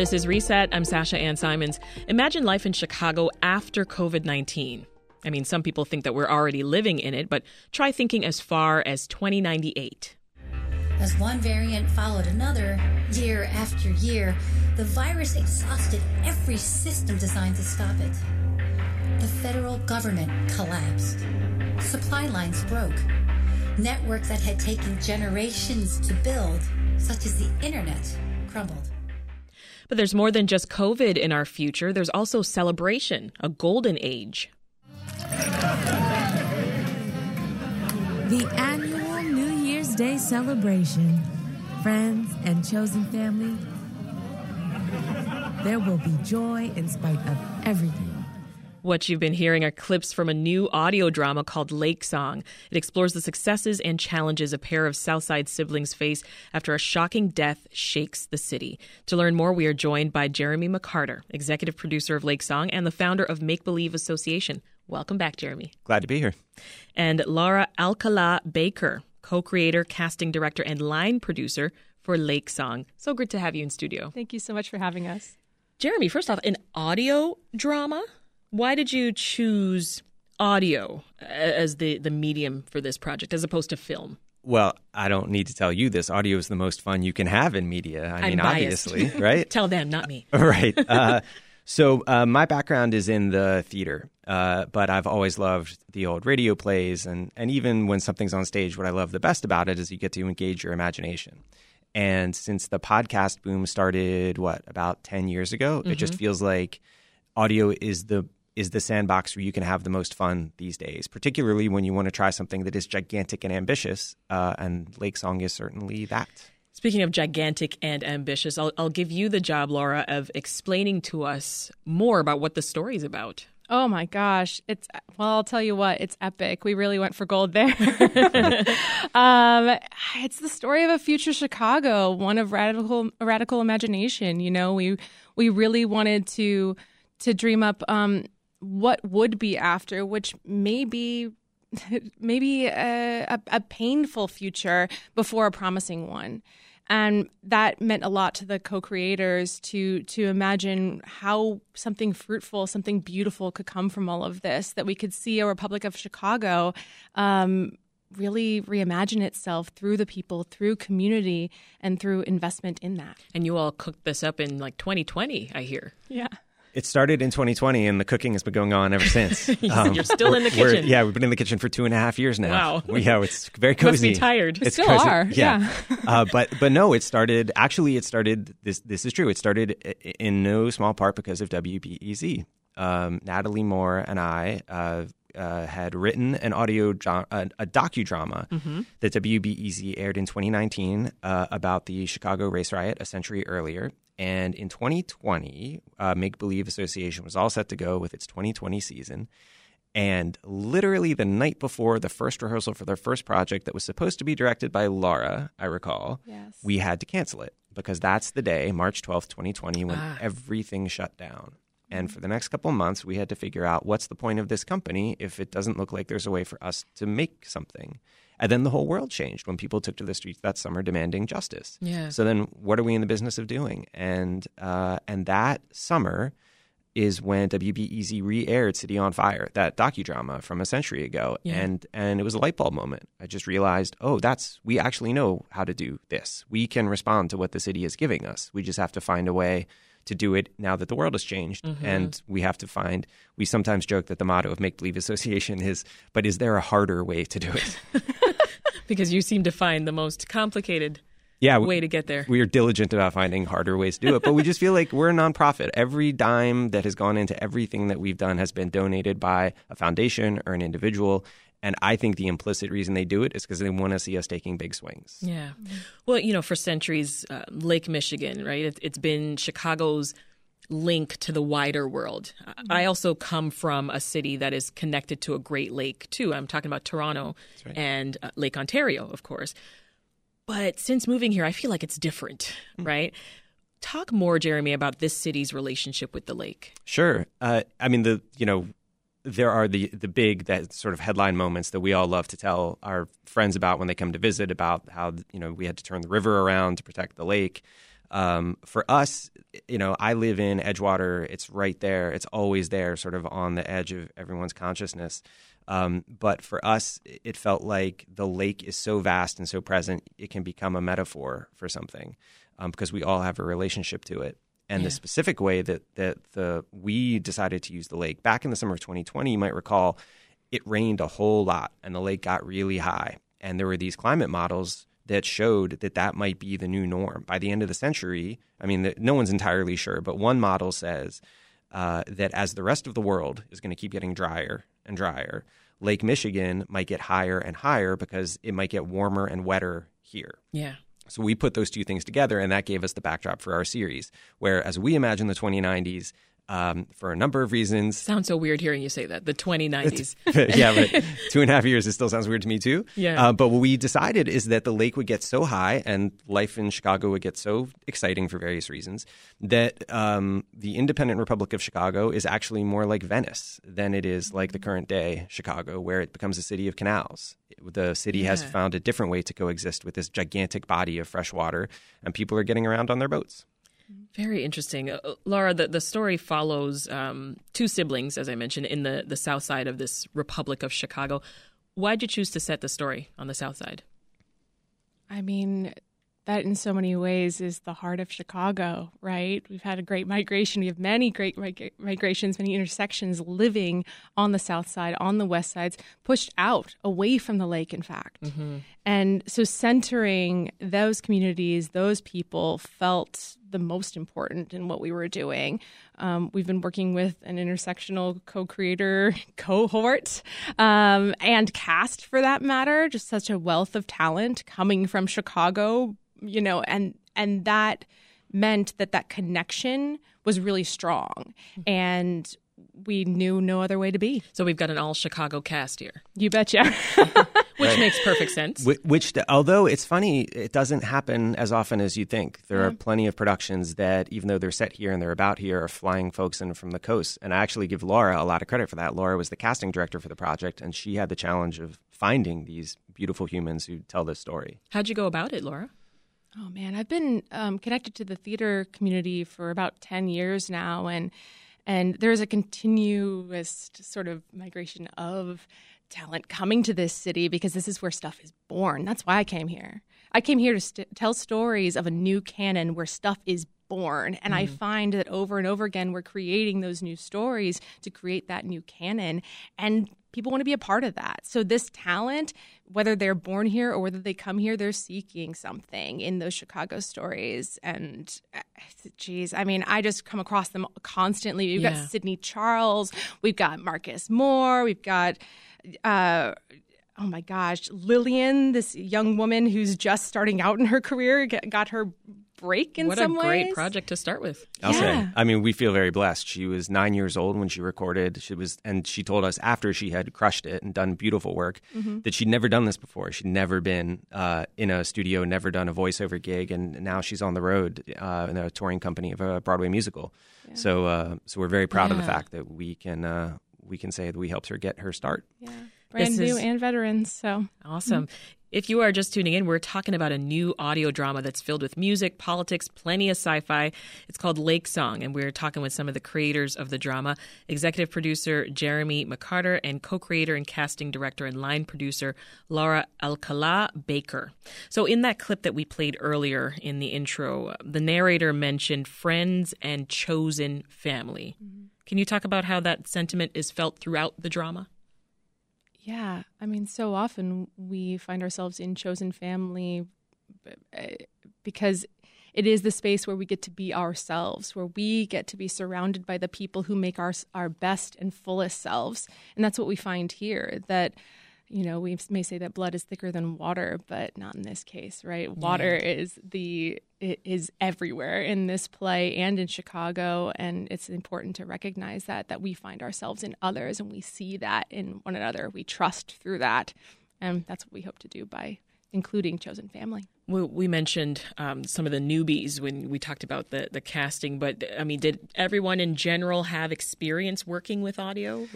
This is Reset. I'm Sasha Ann Simons. Imagine life in Chicago after COVID 19. I mean, some people think that we're already living in it, but try thinking as far as 2098. As one variant followed another, year after year, the virus exhausted every system designed to stop it. The federal government collapsed. Supply lines broke. Networks that had taken generations to build, such as the internet, crumbled. But there's more than just COVID in our future, there's also celebration, a golden age. The annual New Year's Day celebration. Friends and chosen family. There will be joy in spite of everything. What you've been hearing are clips from a new audio drama called Lake Song. It explores the successes and challenges a pair of Southside siblings face after a shocking death shakes the city. To learn more, we are joined by Jeremy McCarter, executive producer of Lake Song and the founder of Make Believe Association. Welcome back, Jeremy. Glad to be here. And Laura Alcalá Baker, co creator, casting director, and line producer for Lake Song. So good to have you in studio. Thank you so much for having us. Jeremy, first off, an audio drama? Why did you choose audio as the, the medium for this project as opposed to film? Well, I don't need to tell you this. Audio is the most fun you can have in media. I I'm mean, biased. obviously, right? Tell them, not me. right. Uh, so, uh, my background is in the theater, uh, but I've always loved the old radio plays. And, and even when something's on stage, what I love the best about it is you get to engage your imagination. And since the podcast boom started, what, about 10 years ago, it just feels like audio is the is the sandbox where you can have the most fun these days, particularly when you want to try something that is gigantic and ambitious. Uh, and Lake Song is certainly that. Speaking of gigantic and ambitious, I'll, I'll give you the job, Laura, of explaining to us more about what the story's about. Oh my gosh, it's well, I'll tell you what, it's epic. We really went for gold there. um, it's the story of a future Chicago, one of radical radical imagination. You know, we we really wanted to to dream up um, what would be after, which may be maybe a, a, a painful future before a promising one. And that meant a lot to the co-creators to to imagine how something fruitful something beautiful could come from all of this that we could see a republic of chicago um, really reimagine itself through the people through community and through investment in that. And you all cooked this up in like 2020, I hear. yeah It started in 2020, and the cooking has been going on ever since. said you're still in the kitchen. Yeah, we've been in the kitchen for two and a half years now. Wow. Yeah, it's very Must be cozy. tired. We It's still cozy. are, yeah. uh, but but no, it started. Actually, it started. This this is true. It started in no small part because of WBEZ. Um, Natalie Moore and I. Uh, uh, had written an audio jo- a, a docudrama that WBEZ aired in 2019 uh, about the Chicago race riot a century earlier. And in 2020, uh, Make Believe Association was all set to go with its 2020 season. And literally the night before the first rehearsal for their first project that was supposed to be directed by Laura, I recall, Yes. we had to cancel it because that's the day, March 12th, 2020, when everything shut down. And for the next couple of months, we had to figure out what's the point of this company if it doesn't look like there's a way for us to make something. And then the whole world changed when people took to the streets that summer demanding justice. Yeah. So then, what are we in the business of doing? And uh, and that summer is when WBEZ re-aired City on Fire, that docudrama from a century ago, Yeah. and and it was a light bulb moment. I just realized, oh, that's we actually know how to do this. We can respond to what the city is giving us. We just have to find a way to do it now that the world has changed, mm-hmm. and we have to find. We sometimes joke that the motto of Make Believe Association is, but is there a harder way to do it? Because you seem to find the most complicated yeah, way to get there. we are diligent about finding harder ways to do it, but we just feel like we're a nonprofit. Every dime that has gone into everything that we've done has been donated by a foundation or an individual. And I think the implicit reason they do it is because they want to see us taking big swings. Yeah. Well, you know, for centuries, uh, Lake Michigan, right? It, it's been Chicago's link to the wider world. I also come from a city that is connected to a great lake, too. I'm talking about Toronto and uh, Lake Ontario, of course. But since moving here, I feel like it's different, right? Talk more, Jeremy, about this city's relationship with the lake. Sure. Uh, I mean, the you know, there are the the big that sort of headline moments that we all love to tell our friends about when they come to visit about how you know we had to turn the river around to protect the lake. Um, for us, you know, I live in Edgewater. It's right there. It's always there, sort of on the edge of everyone's consciousness. Um, but for us, it felt like the lake is so vast and so present, it can become a metaphor for something um, because we all have a relationship to it. And Yeah. the specific way that, that the we decided to use the lake back in the summer of 2020, you might recall, it rained a whole lot and the lake got really high. And there were these climate models that showed that that might be the new norm by the end of the century. I mean, the, no one's entirely sure, but one model says uh, that as the rest of the world is going to keep getting drier and drier, Lake Michigan might get higher and higher because it might get warmer and wetter here. Yeah. So we put those two things together, and that gave us the backdrop for our series. Where, as we imagine the 2090s, um, for a number of reasons, Sounds so weird hearing you say that. The 2090s. yeah, but two and a half years, it still sounds weird to me too. Yeah. Uh, but what we decided is that the lake would get so high and life in Chicago would get so exciting for various reasons that um, the independent Republic of Chicago is actually more like Venice than it is like the current day Chicago, where it becomes a city of canals. The city has found a different way to coexist with this gigantic body of fresh water, and people are getting around on their boats. Very interesting. Uh, Laura, the, the story follows um, two siblings, as I mentioned, in the, the south side of this Republic of Chicago. Why'd you choose to set the story on the south side? I mean, that in so many ways is the heart of Chicago, right? We've had a great migration. We have many great mig- migrations, many intersections living on the south side, on the west sides, pushed out away from the lake, in fact. And so centering those communities, those people felt the most important in what we were doing. Um, we've been working with an intersectional co creator cohort um, and cast for that matter, just such a wealth of talent coming from Chicago, you know, and, and that meant that that connection was really strong. And we knew no other way to be. So we've got an all Chicago cast here, You betcha. which makes perfect sense. Wh- Which, although it's funny, it doesn't happen as often as you think. There are plenty of productions that, even though they're set here and they're about here, are flying folks in from the coast. And I actually give Laura a lot of credit for that. Laura was the casting director for the project, and she had the challenge of finding these beautiful humans who tell this story. How'd you go about it, Laura? Oh man, I've been um, connected to the theater community for about ten years now, and and there's a continuous sort of migration of talent coming to this city because this is where stuff is born. That's why I came here. I came here to st- tell stories of a new canon where stuff is born, and I find that over and over again we're creating those new stories to create that new canon, and people want to be a part of that. So this talent, whether they're born here or whether they come here, they're seeking something in those Chicago stories. And uh, geez, I mean, I just come across them constantly. We've Yeah. got Sydney Charles, we've got Marcus Moore, we've got. Uh, Oh my gosh, Lillian, this young woman who's just starting out in her career, got her break in some way. what a great project to start with. I'll say. Yeah. I mean, we feel very blessed. She was nine years old when she recorded. She was, and she told us after she had crushed it and done beautiful work that she'd never done this before. She'd never been uh, in a studio, never done a voiceover gig, and now she's on the road uh, in a touring company of a Broadway musical. So, uh, so we're very proud of the fact that we can uh, we can say that we helped her get her start. Yeah, brand This new is- and veterans. So Awesome. If you are just tuning in, we're talking about a new audio drama that's filled with music, politics, plenty of sci fi. It's called Lake Song, and we're talking with some of the creators of the drama executive producer Jeremy McCarter, and co creator and casting director and line producer Laura Alcalá Baker. So, in that clip that we played earlier in the intro, the narrator mentioned friends and chosen family. Mm-hmm. Can you talk about how that sentiment is felt throughout the drama? Yeah, I mean, so often we find ourselves in chosen family uh, because it is the space where we get to be ourselves, where we get to be surrounded by the people who make our our best and fullest selves, and that's what we find here. That you know, we may say that blood is thicker than water, but not in this case, right? Water is the it is everywhere in this play and in Chicago, and it's important to recognize that that we find ourselves in others and we see that in one another. We trust through that, and that's what we hope to do by including chosen family. We, we mentioned um, some of the newbies when we talked about the, the casting, but I mean, did everyone in general have experience working with audio?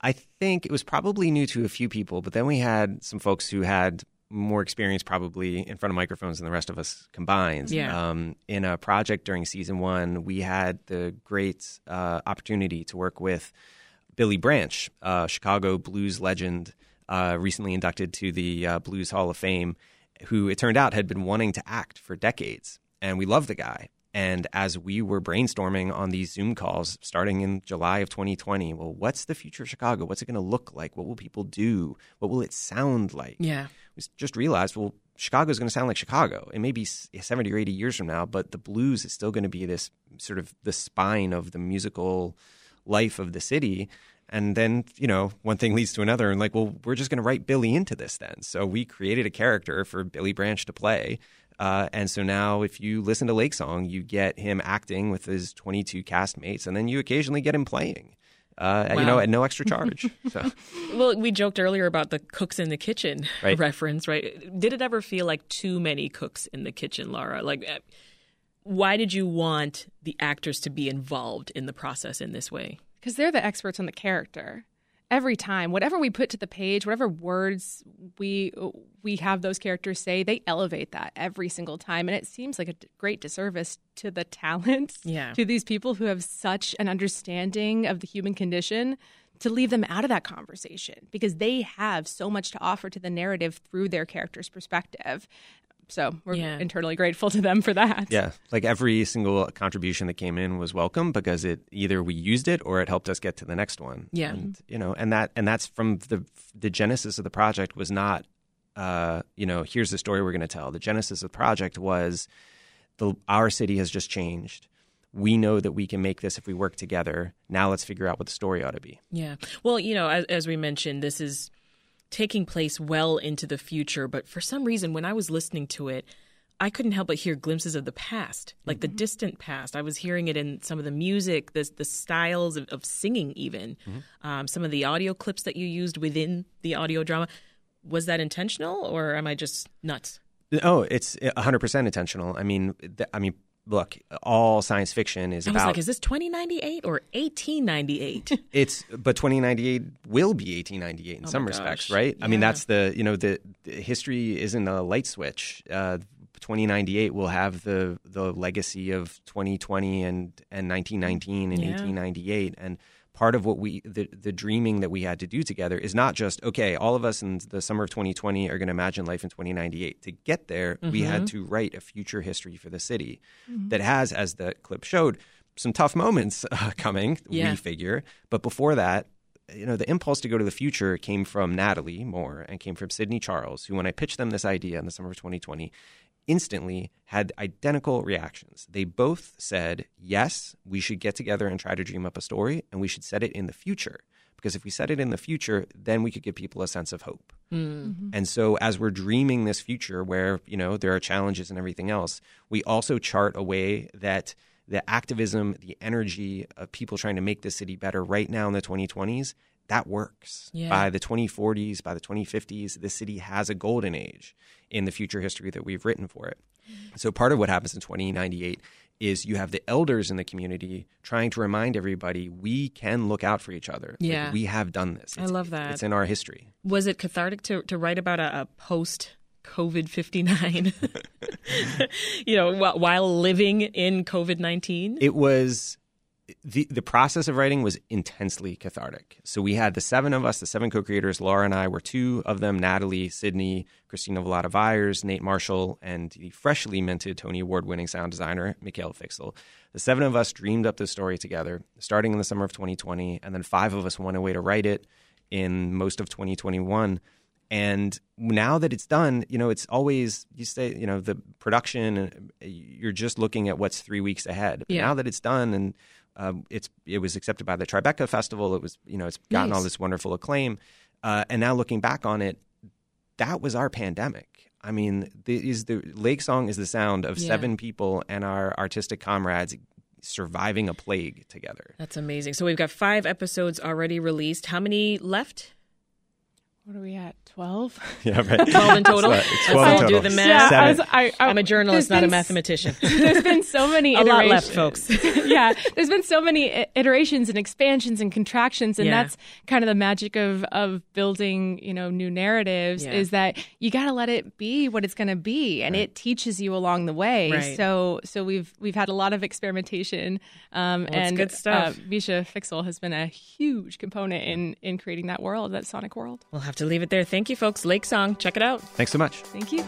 I think it was probably new to a few people, but then we had some folks who had more experience probably in front of microphones than the rest of us combined. Yeah. Um, in a project during season one, we had the great uh, opportunity to work with Billy Branch, uh, Chicago blues legend, uh, recently inducted to the uh, Blues Hall of Fame, who it turned out had been wanting to act for decades. And we love the guy. And as we were brainstorming on these Zoom calls starting in July of 2020, well, what's the future of Chicago? What's it going to look like? What will people do? What will it sound like? Yeah. We just realized, well, Chicago is going to sound like Chicago. It may be 70 or 80 years from now, but the blues is still going to be this sort of the spine of the musical life of the city. And then, you know, one thing leads to another. And like, well, we're just going to write Billy into this then. So we created a character for Billy Branch to play. Uh, and so now, if you listen to Lake Song, you get him acting with his 22 castmates, and then you occasionally get him playing, uh, you know, Wow. at no extra charge. so. Well, we joked earlier about the cooks in the kitchen Right. reference, right? Did it ever feel like too many cooks in the kitchen, Laura? Like, uh, why did you want the actors to be involved in the process in this way? because they're the experts on the character every time whatever we put to the page whatever words we we have those characters say they elevate that every single time and it seems like a great disservice to the talents Yeah. to these people who have such an understanding of the human condition to leave them out of that conversation because they have so much to offer to the narrative through their character's perspective so we're Yeah. internally grateful to them for that Yeah, like every single contribution that came in was welcome because it either we used it or it helped us get to the next one. Yeah. and, you know, and that and that's from the the genesis of the project was not, uh, you know, here's the story we're going to tell. The genesis of the project was the our city has just changed. We know that we can make this if we work together. Now let's figure out what the story ought to be. Yeah. Well, you know, as, as we mentioned, this is taking place well into the future, but for some reason, when I was listening to it, I couldn't help but hear glimpses of the past, like the distant past. I was hearing it in some of the music, the the styles of, of singing, even um, some of the audio clips that you used within the audio drama. Was that intentional, or am I just nuts? Oh, it's 100% intentional. I mean, th- I mean, look, all science fiction is I was about like, is this 2098 or 1898? It's but 2098 will be 1898 in some Oh my respects, right? I mean, that's the you know the, the history isn't a light switch. Uh, 2098 will have the the legacy of 2020 and and 1919 and Yeah. 1898 and part of what we the the dreaming that we had to do together is not just okay all of us in the summer of 2020 are going to imagine life in 2098 to get there we had to write a future history for the city that has as the clip showed some tough moments uh, coming Yeah. we figure. But before that you know the impulse to go to the future came from natalie moore and came from sydney charles who when i pitched them this idea in the summer of 2020 instantly had identical reactions. They both said, yes, we should get together and try to dream up a story, and we should set it in the future. Because if we set it in the future, then we could give people a sense of hope. Hmm. Mm-hmm. And so, as we're dreaming this future where, you know, there are challenges and everything else, we also chart a way that the activism, the energy of people trying to make the city better right now in the 2020s, that works. Yeah. By the 2040s, by the 2050s, the city has a golden age in the future history that we've written for it. Mm-hmm. So part of what happens in 2098 is you have the elders in the community trying to remind everybody we can look out for each other. Like, Yeah. we have done this. I love that. It's in our history. Was it cathartic to, to write about a, a post COVID 59? you know, while living in COVID 19? It was the the process of writing was intensely cathartic. So we had the seven of us, the seven co-creators. Laura and I were two of them: Natalie, Sydney, Christina Vallada Vyers, Nate Marshall, and the freshly minted Tony Award-winning sound designer Mikhail Fiksel. The seven of us dreamed up this story together, starting in the summer of 2020, and then five of us went away to write it in most of 2021. And now that it's done, you know, it's always you say, you know, the production. You're just looking at what's three weeks ahead. But Yeah. Now that it's done and um, it's it was accepted by the Tribeca Festival, it was you know it's gotten all this wonderful acclaim. Uh, and now looking back on it, that was our pandemic. I mean, the, is the Lake Song is the sound of Yeah. seven people and our artistic comrades surviving a plague together. That's amazing. So we've got five episodes already released. How many left? What are we at? Twelve. Yeah, right. 12 in total. It's Let's 12 in total. do the math. Yeah, I Seven. was, I, I, I'm a journalist, not a been s- mathematician. There's been so many a lot iterations. left, folks. yeah, there's been so many iterations and expansions and contractions, and Yeah. that's kind of the magic of of building, you know, new narratives. Yeah. Is that you got to let it be what it's going to be, and it teaches you along the way. Right. So, so we've we've had a lot of experimentation, um, it's and good stuff. Uh, Misha Fiksel has been a huge component in in creating that world, that sonic world. We'll have to leave it there. Thank you, folks. Lake Song. Check it out. Thanks so much. Thank you.